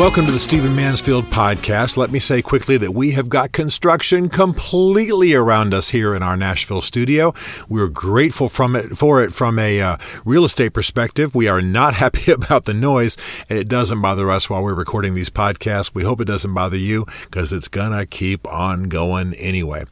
Welcome to the Stephen Mansfield podcast. Let me say quickly that we have got construction completely around us here in our Nashville studio. We're grateful from it for it from a uh, real estate perspective. We are not happy about the noise, and it doesn't bother us while we're recording these podcasts. We hope it doesn't bother you because it's gonna keep on going anyway.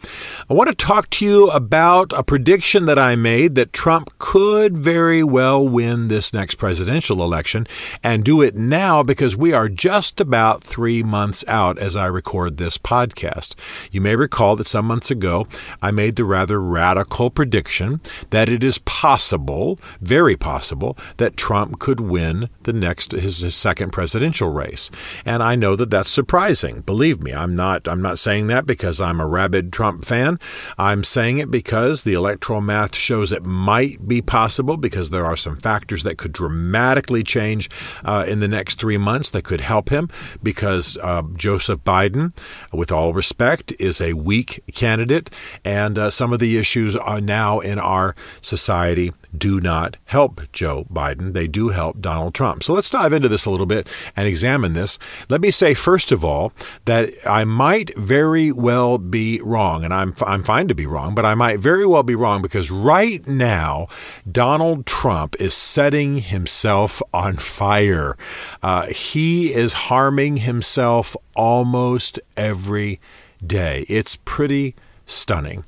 I want to talk to you about a prediction that I made that Trump could very well win this next presidential election and do it now because we are just about three months out as I record this podcast. You may recall that some months ago I made the rather radical prediction that it is possible, very possible, that Trump could win the next his, his second presidential race. And I know that that's surprising. Believe me, I'm not I'm not saying that because I'm a rabid Trump fan. I'm saying it because the electoral math shows it might be possible because there are some factors that could dramatically change uh, in the next three months that could help him because uh, Joseph Biden, with all respect, is a weak candidate, and uh, some of the issues are now in our society do not help Joe Biden. They do help Donald Trump. So let's dive into this a little bit and examine this. Let me say, first of all, that I might very well be wrong, and I'm, I'm fine to be wrong, but I might very well be wrong because right now, Donald Trump is setting himself on fire. Uh, he is harming himself almost every day. It's pretty stunning.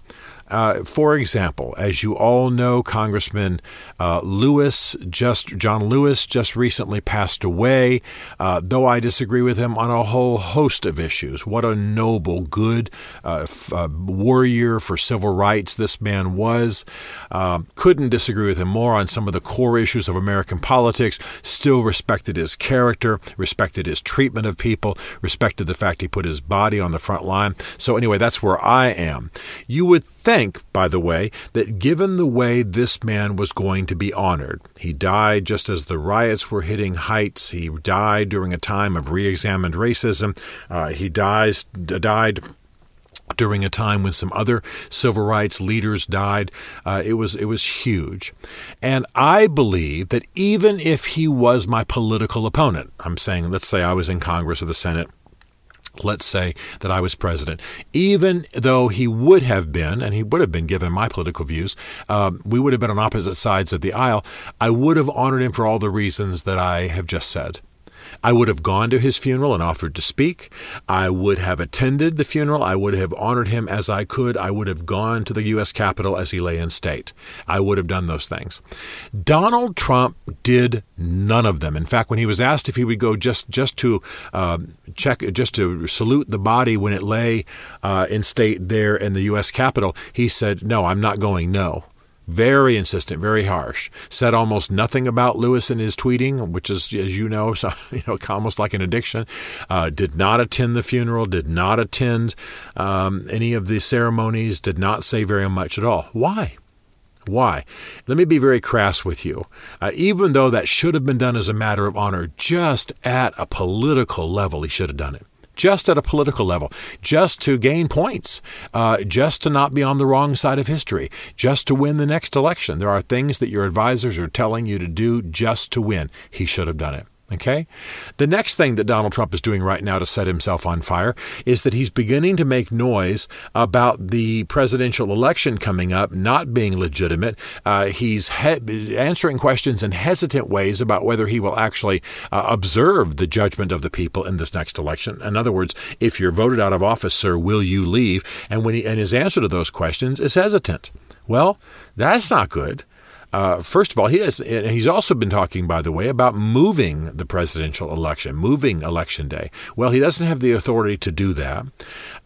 Uh, for example, as you all know, Congressman uh, Lewis, just John Lewis, just recently passed away. Uh, though I disagree with him on a whole host of issues. What a noble, good uh, f- uh, warrior for civil rights this man was. Um, couldn't disagree with him more on some of the core issues of American politics. Still respected his character, respected his treatment of people, respected the fact he put his body on the front line. So anyway, that's where I am. You would think think, by the way, that given the way this man was going to be honored, he died just as the riots were hitting heights. He died during a time of re examined racism. Uh, he dies, died during a time when some other civil rights leaders died. Uh, it was it was huge, and I believe that even if he was my political opponent, I'm saying, let's say I was in Congress or the Senate let's say that I was president, even though he would have been, and he would have been given my political views, um, we would have been on opposite sides of the aisle, I would have honored him for all the reasons that I have just said. I would have gone to his funeral and offered to speak. I would have attended the funeral. I would have honored him as I could. I would have gone to the U.S. Capitol as he lay in state. I would have done those things. Donald Trump did none of them. In fact, when he was asked if he would go just just to uh, check, just to salute the body when it lay uh, in state there in the U.S. Capitol, he said, "No, I'm not going. No." Very insistent, very harsh. Said almost nothing about Lewis in his tweeting, which is, as you know, so, you know, almost like an addiction. Uh, did not attend the funeral. Did not attend um, any of the ceremonies. Did not say very much at all. Why? Why? Let me be very crass with you. Uh, even though that should have been done as a matter of honor, just at a political level, he should have done it just at a political level, just to gain points, uh, just to not be on the wrong side of history, just to win the next election. There are things that your advisors are telling you to do just to win. He should have done it. Okay? The next thing that Donald Trump is doing right now to set himself on fire is that he's beginning to make noise about the presidential election coming up not being legitimate. Uh, he's he- answering questions in hesitant ways about whether he will actually uh, observe the judgment of the people in this next election. In other words, if you're voted out of office, sir, will you leave? And when he, and his answer to those questions is hesitant. Well, that's not good. Uh, first of all, he has, and he's also been talking, by the way, about moving the presidential election, moving election day. Well, he doesn't have the authority to do that.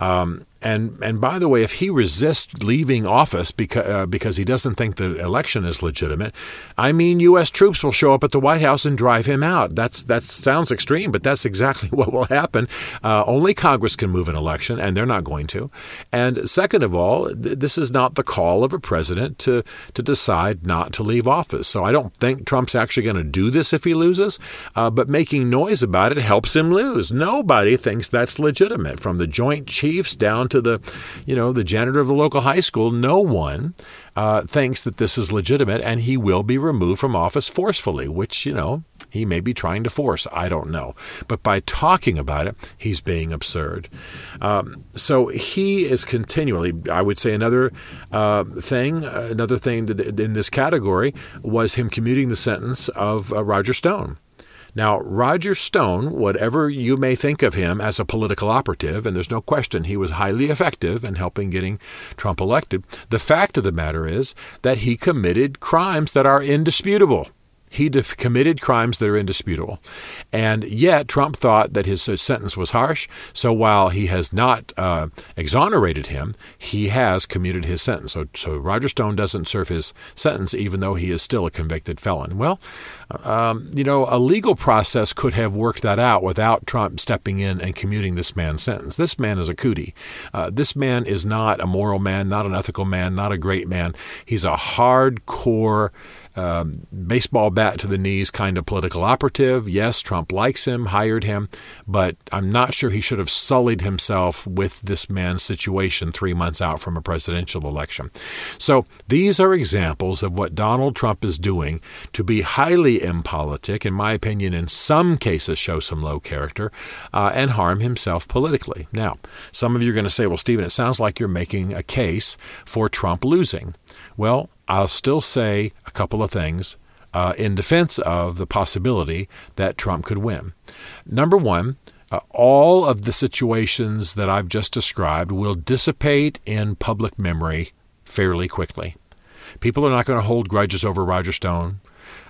Um, and and by the way, if he resists leaving office because uh, because he doesn't think the election is legitimate, I mean, U.S. troops will show up at the White House and drive him out. That's that sounds extreme, but that's exactly what will happen. Uh, only Congress can move an election, and they're not going to. And second of all, th- this is not the call of a president to to decide not to leave office. So I don't think Trump's actually going to do this if he loses. Uh, but making noise about it helps him lose. Nobody thinks that's legitimate, from the Joint Chiefs down to the, you know, the janitor of the local high school. No one uh, thinks that this is legitimate, and he will be removed from office forcefully, which you know he may be trying to force. I don't know. But by talking about it, he's being absurd. Um, so he is continually, I would say, another uh, thing, another thing that in this category was him commuting the sentence of uh, Roger Stone. Now, Roger Stone, whatever you may think of him as a political operative, and there's no question he was highly effective in helping getting Trump elected, the fact of the matter is that he committed crimes that are indisputable. He def- committed crimes that are indisputable. And yet, Trump thought that his sentence was harsh. So while he has not uh, exonerated him, he has commuted his sentence. So, so Roger Stone doesn't serve his sentence, even though he is still a convicted felon. Well, um, you know, a legal process could have worked that out without Trump stepping in and commuting this man's sentence. This man is a cootie. Uh, this man is not a moral man, not an ethical man, not a great man. He's a hardcore um, baseball bat to the knees kind of political operative. Yes, Trump likes him, hired him, but I'm not sure he should have sullied himself with this man's situation three months out from a presidential election. So these are examples of what Donald Trump is doing to be highly impolitic, in my opinion, in some cases show some low character, uh, and harm himself politically. Now, some of you are going to say, well, Stephen, it sounds like you're making a case for Trump losing. Well, I'll still say a couple of things uh, in defense of the possibility that Trump could win. Number one, uh, all of the situations that I've just described will dissipate in public memory fairly quickly. People are not going to hold grudges over Roger Stone.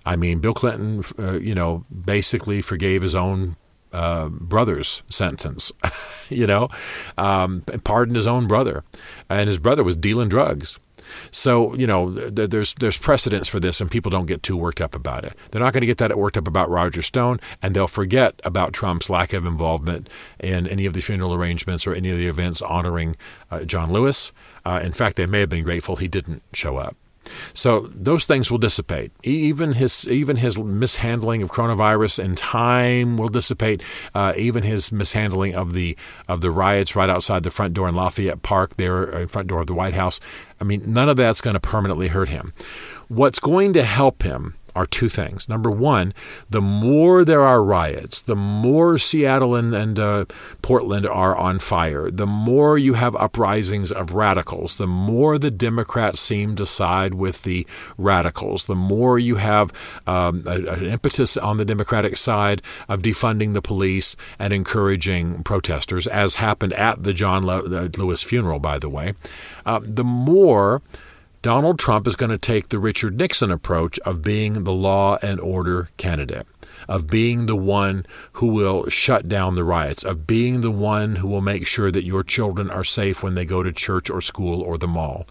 I mean, Bill Clinton, uh, you know, basically forgave his own uh, brother's sentence, you know, um, pardoned his own brother, and his brother was dealing drugs. So you know, th- there's there's precedence for this, and people don't get too worked up about it. They're not going to get that worked up about Roger Stone, and they'll forget about Trump's lack of involvement in any of the funeral arrangements or any of the events honoring uh, John Lewis. Uh, in fact, they may have been grateful he didn't show up. So those things will dissipate. Even his even his mishandling of coronavirus and time will dissipate. Uh, even his mishandling of the of the riots right outside the front door in Lafayette Park, there, uh, front door of the White House. I mean, none of that's going to permanently hurt him. What's going to help him are two things. Number one, the more there are riots, the more Seattle and, and uh, Portland are on fire, the more you have uprisings of radicals, the more the Democrats seem to side with the radicals, the more you have um, a, an impetus on the Democratic side of defunding the police and encouraging protesters, as happened at the John Lewis funeral, by the way, uh, the more Donald Trump is going to take the Richard Nixon approach of being the law and order candidate, of being the one who will shut down the riots, of being the one who will make sure that your children are safe when they go to church or school or the mall.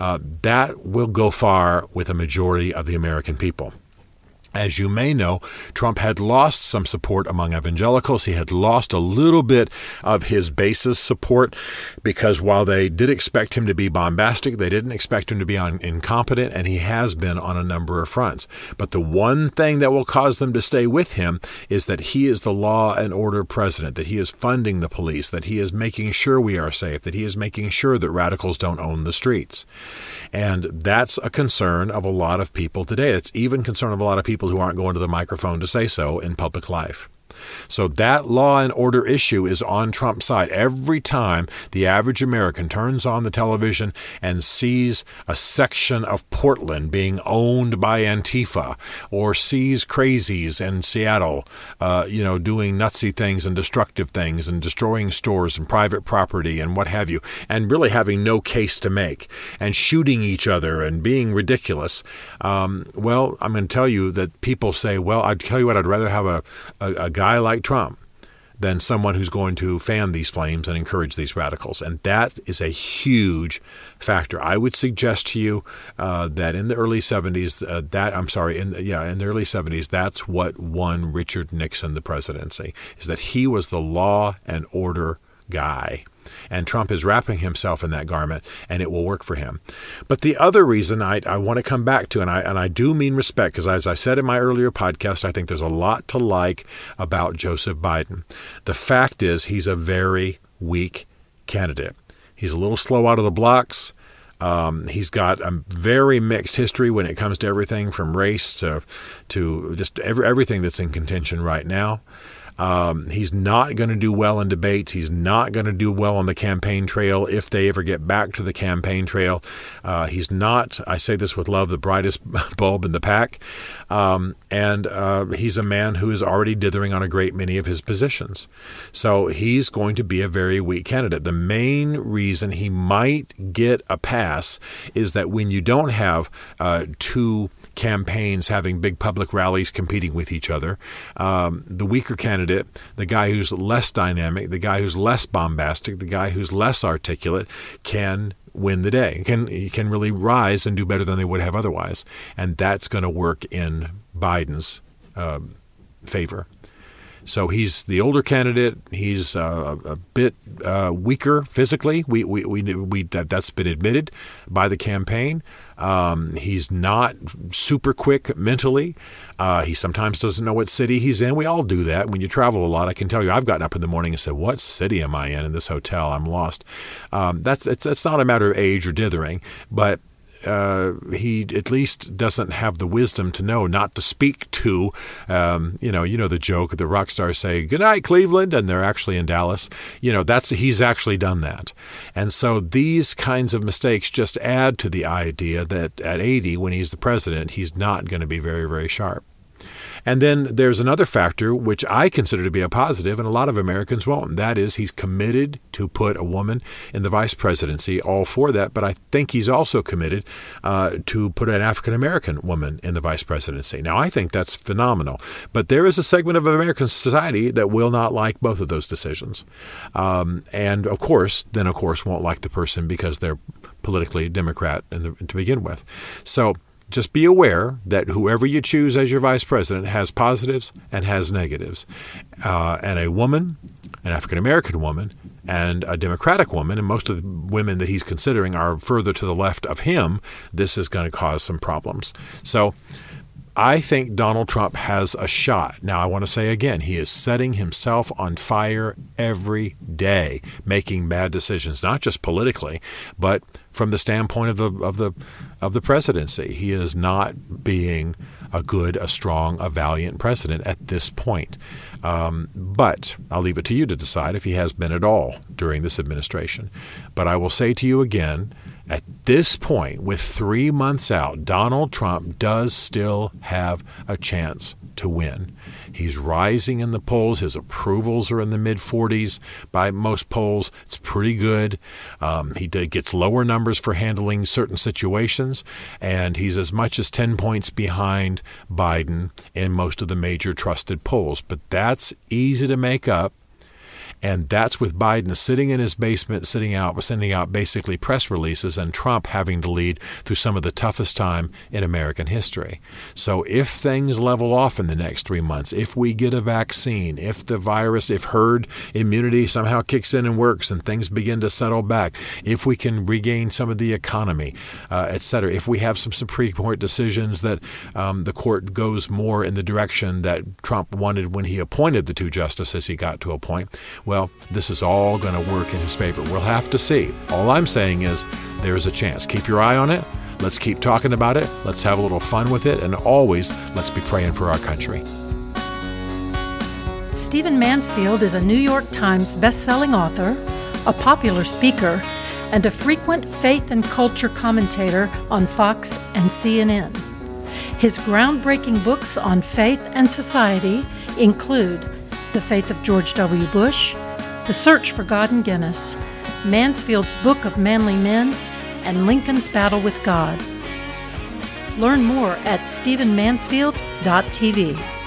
Uh, that will go far with a majority of the American people. As you may know, Trump had lost some support among evangelicals. He had lost a little bit of his base's support because while they did expect him to be bombastic, they didn't expect him to be un- incompetent, and he has been on a number of fronts. But the one thing that will cause them to stay with him is that he is the law and order president, that he is funding the police, that he is making sure we are safe, that he is making sure that radicals don't own the streets. And that's a concern of a lot of people today. It's even concern of a lot of people who aren't going to the microphone to say so in public life. So that law and order issue is on Trump's side. Every time the average American turns on the television and sees a section of Portland being owned by Antifa or sees crazies in Seattle, uh, you know, doing nutsy things and destructive things and destroying stores and private property and what have you, and really having no case to make and shooting each other and being ridiculous, um, well, I'm going to tell you that people say, well, I'd tell you what, I'd rather have a, a, a guy like Trump than someone who's going to fan these flames and encourage these radicals. And that is a huge factor. I would suggest to you uh, that in the early 70s, uh, that I'm sorry, in the, yeah, in the early 70s, that's what won Richard Nixon the presidency. Is that he was the law and order guy. And Trump is wrapping himself in that garment, and it will work for him. But the other reason I, I want to come back to, and I, and I do mean respect, because as I said in my earlier podcast, I think there's a lot to like about Joseph Biden. The fact is, he's a very weak candidate. He's a little slow out of the blocks. Um, he's got a very mixed history when it comes to everything from race to to just every, everything that's in contention right now. Um, he's not going to do well in debates. He's not going to do well on the campaign trail if they ever get back to the campaign trail. Uh, he's not, I say this with love, the brightest bulb in the pack. Um, and uh, he's a man who is already dithering on a great many of his positions. So he's going to be a very weak candidate. The main reason he might get a pass is that when you don't have uh, two campaigns having big public rallies competing with each other. Um, the weaker candidate, the guy who's less dynamic, the guy who's less bombastic, the guy who's less articulate, can win the day. Can can really rise and do better than they would have otherwise, and that's going to work in Biden's uh, favor. So he's the older candidate. He's uh, a bit uh, weaker physically. We, we, we, we, that's been admitted by the campaign. Um, he's not super quick mentally. Uh, he sometimes doesn't know what city he's in. We all do that when you travel a lot. I can tell you, I've gotten up in the morning and said, "What city am I in in this hotel? I'm lost." Um, that's it's, it's not a matter of age or dithering, but uh, he at least doesn't have the wisdom to know not to speak to, um, you know, you know the joke the rock stars say "Good night, Cleveland," and they're actually in Dallas. You know, that's he's actually done that, and so these kinds of mistakes just add to the idea that at 80, when he's the president, he's not going to be very very sharp. And then there's another factor which I consider to be a positive, and a lot of Americans won't. And that is he's committed to put a woman in the vice presidency, all for that. But I think he's also committed uh, to put an African American woman in the vice presidency. Now, I think that's phenomenal. But there is a segment of American society that will not like both of those decisions. Um, and of course, then of course won't like the person because they're politically Democrat the, to begin with. So just be aware that whoever you choose as your vice president has positives and has negatives. Uh, and a woman, an African American woman, and a Democratic woman, and most of the women that he's considering are further to the left of him, this is going to cause some problems. So I think Donald Trump has a shot. Now, I want to say again, he is setting himself on fire every day, making bad decisions, not just politically, but from the standpoint of the of the of the presidency. He is not being a good, a strong, a valiant president at this point. Um, but I'll leave it to you to decide if he has been at all during this administration. But I will say to you again at this point, with three months out, Donald Trump does still have a chance to win. He's rising in the polls. His approvals are in the mid 40s by most polls. It's pretty good. Um, he gets lower numbers for handling certain situations, and he's as much as 10 points behind Biden in most of the major trusted polls. But that's easy to make up and that's with Biden sitting in his basement, sitting out, sending out basically press releases, and Trump having to lead through some of the toughest time in American history. So if things level off in the next three months, if we get a vaccine, if the virus, if herd immunity somehow kicks in and works and things begin to settle back, if we can regain some of the economy, uh, et cetera, if we have some Supreme Court decisions that um, the court goes more in the direction that Trump wanted when he appointed the two justices he got to appoint, well, this is all going to work in his favor. We'll have to see. All I'm saying is there's a chance. Keep your eye on it. Let's keep talking about it. Let's have a little fun with it. And always, let's be praying for our country. Stephen Mansfield is a New York Times best-selling author, a popular speaker, and a frequent faith and culture commentator on Fox and CNN. His groundbreaking books on faith and society include The Faith of George W. Bush, the Search for God and Guinness, Mansfield's Book of Manly Men, and Lincoln's Battle with God. Learn more at stephenmansfield.tv.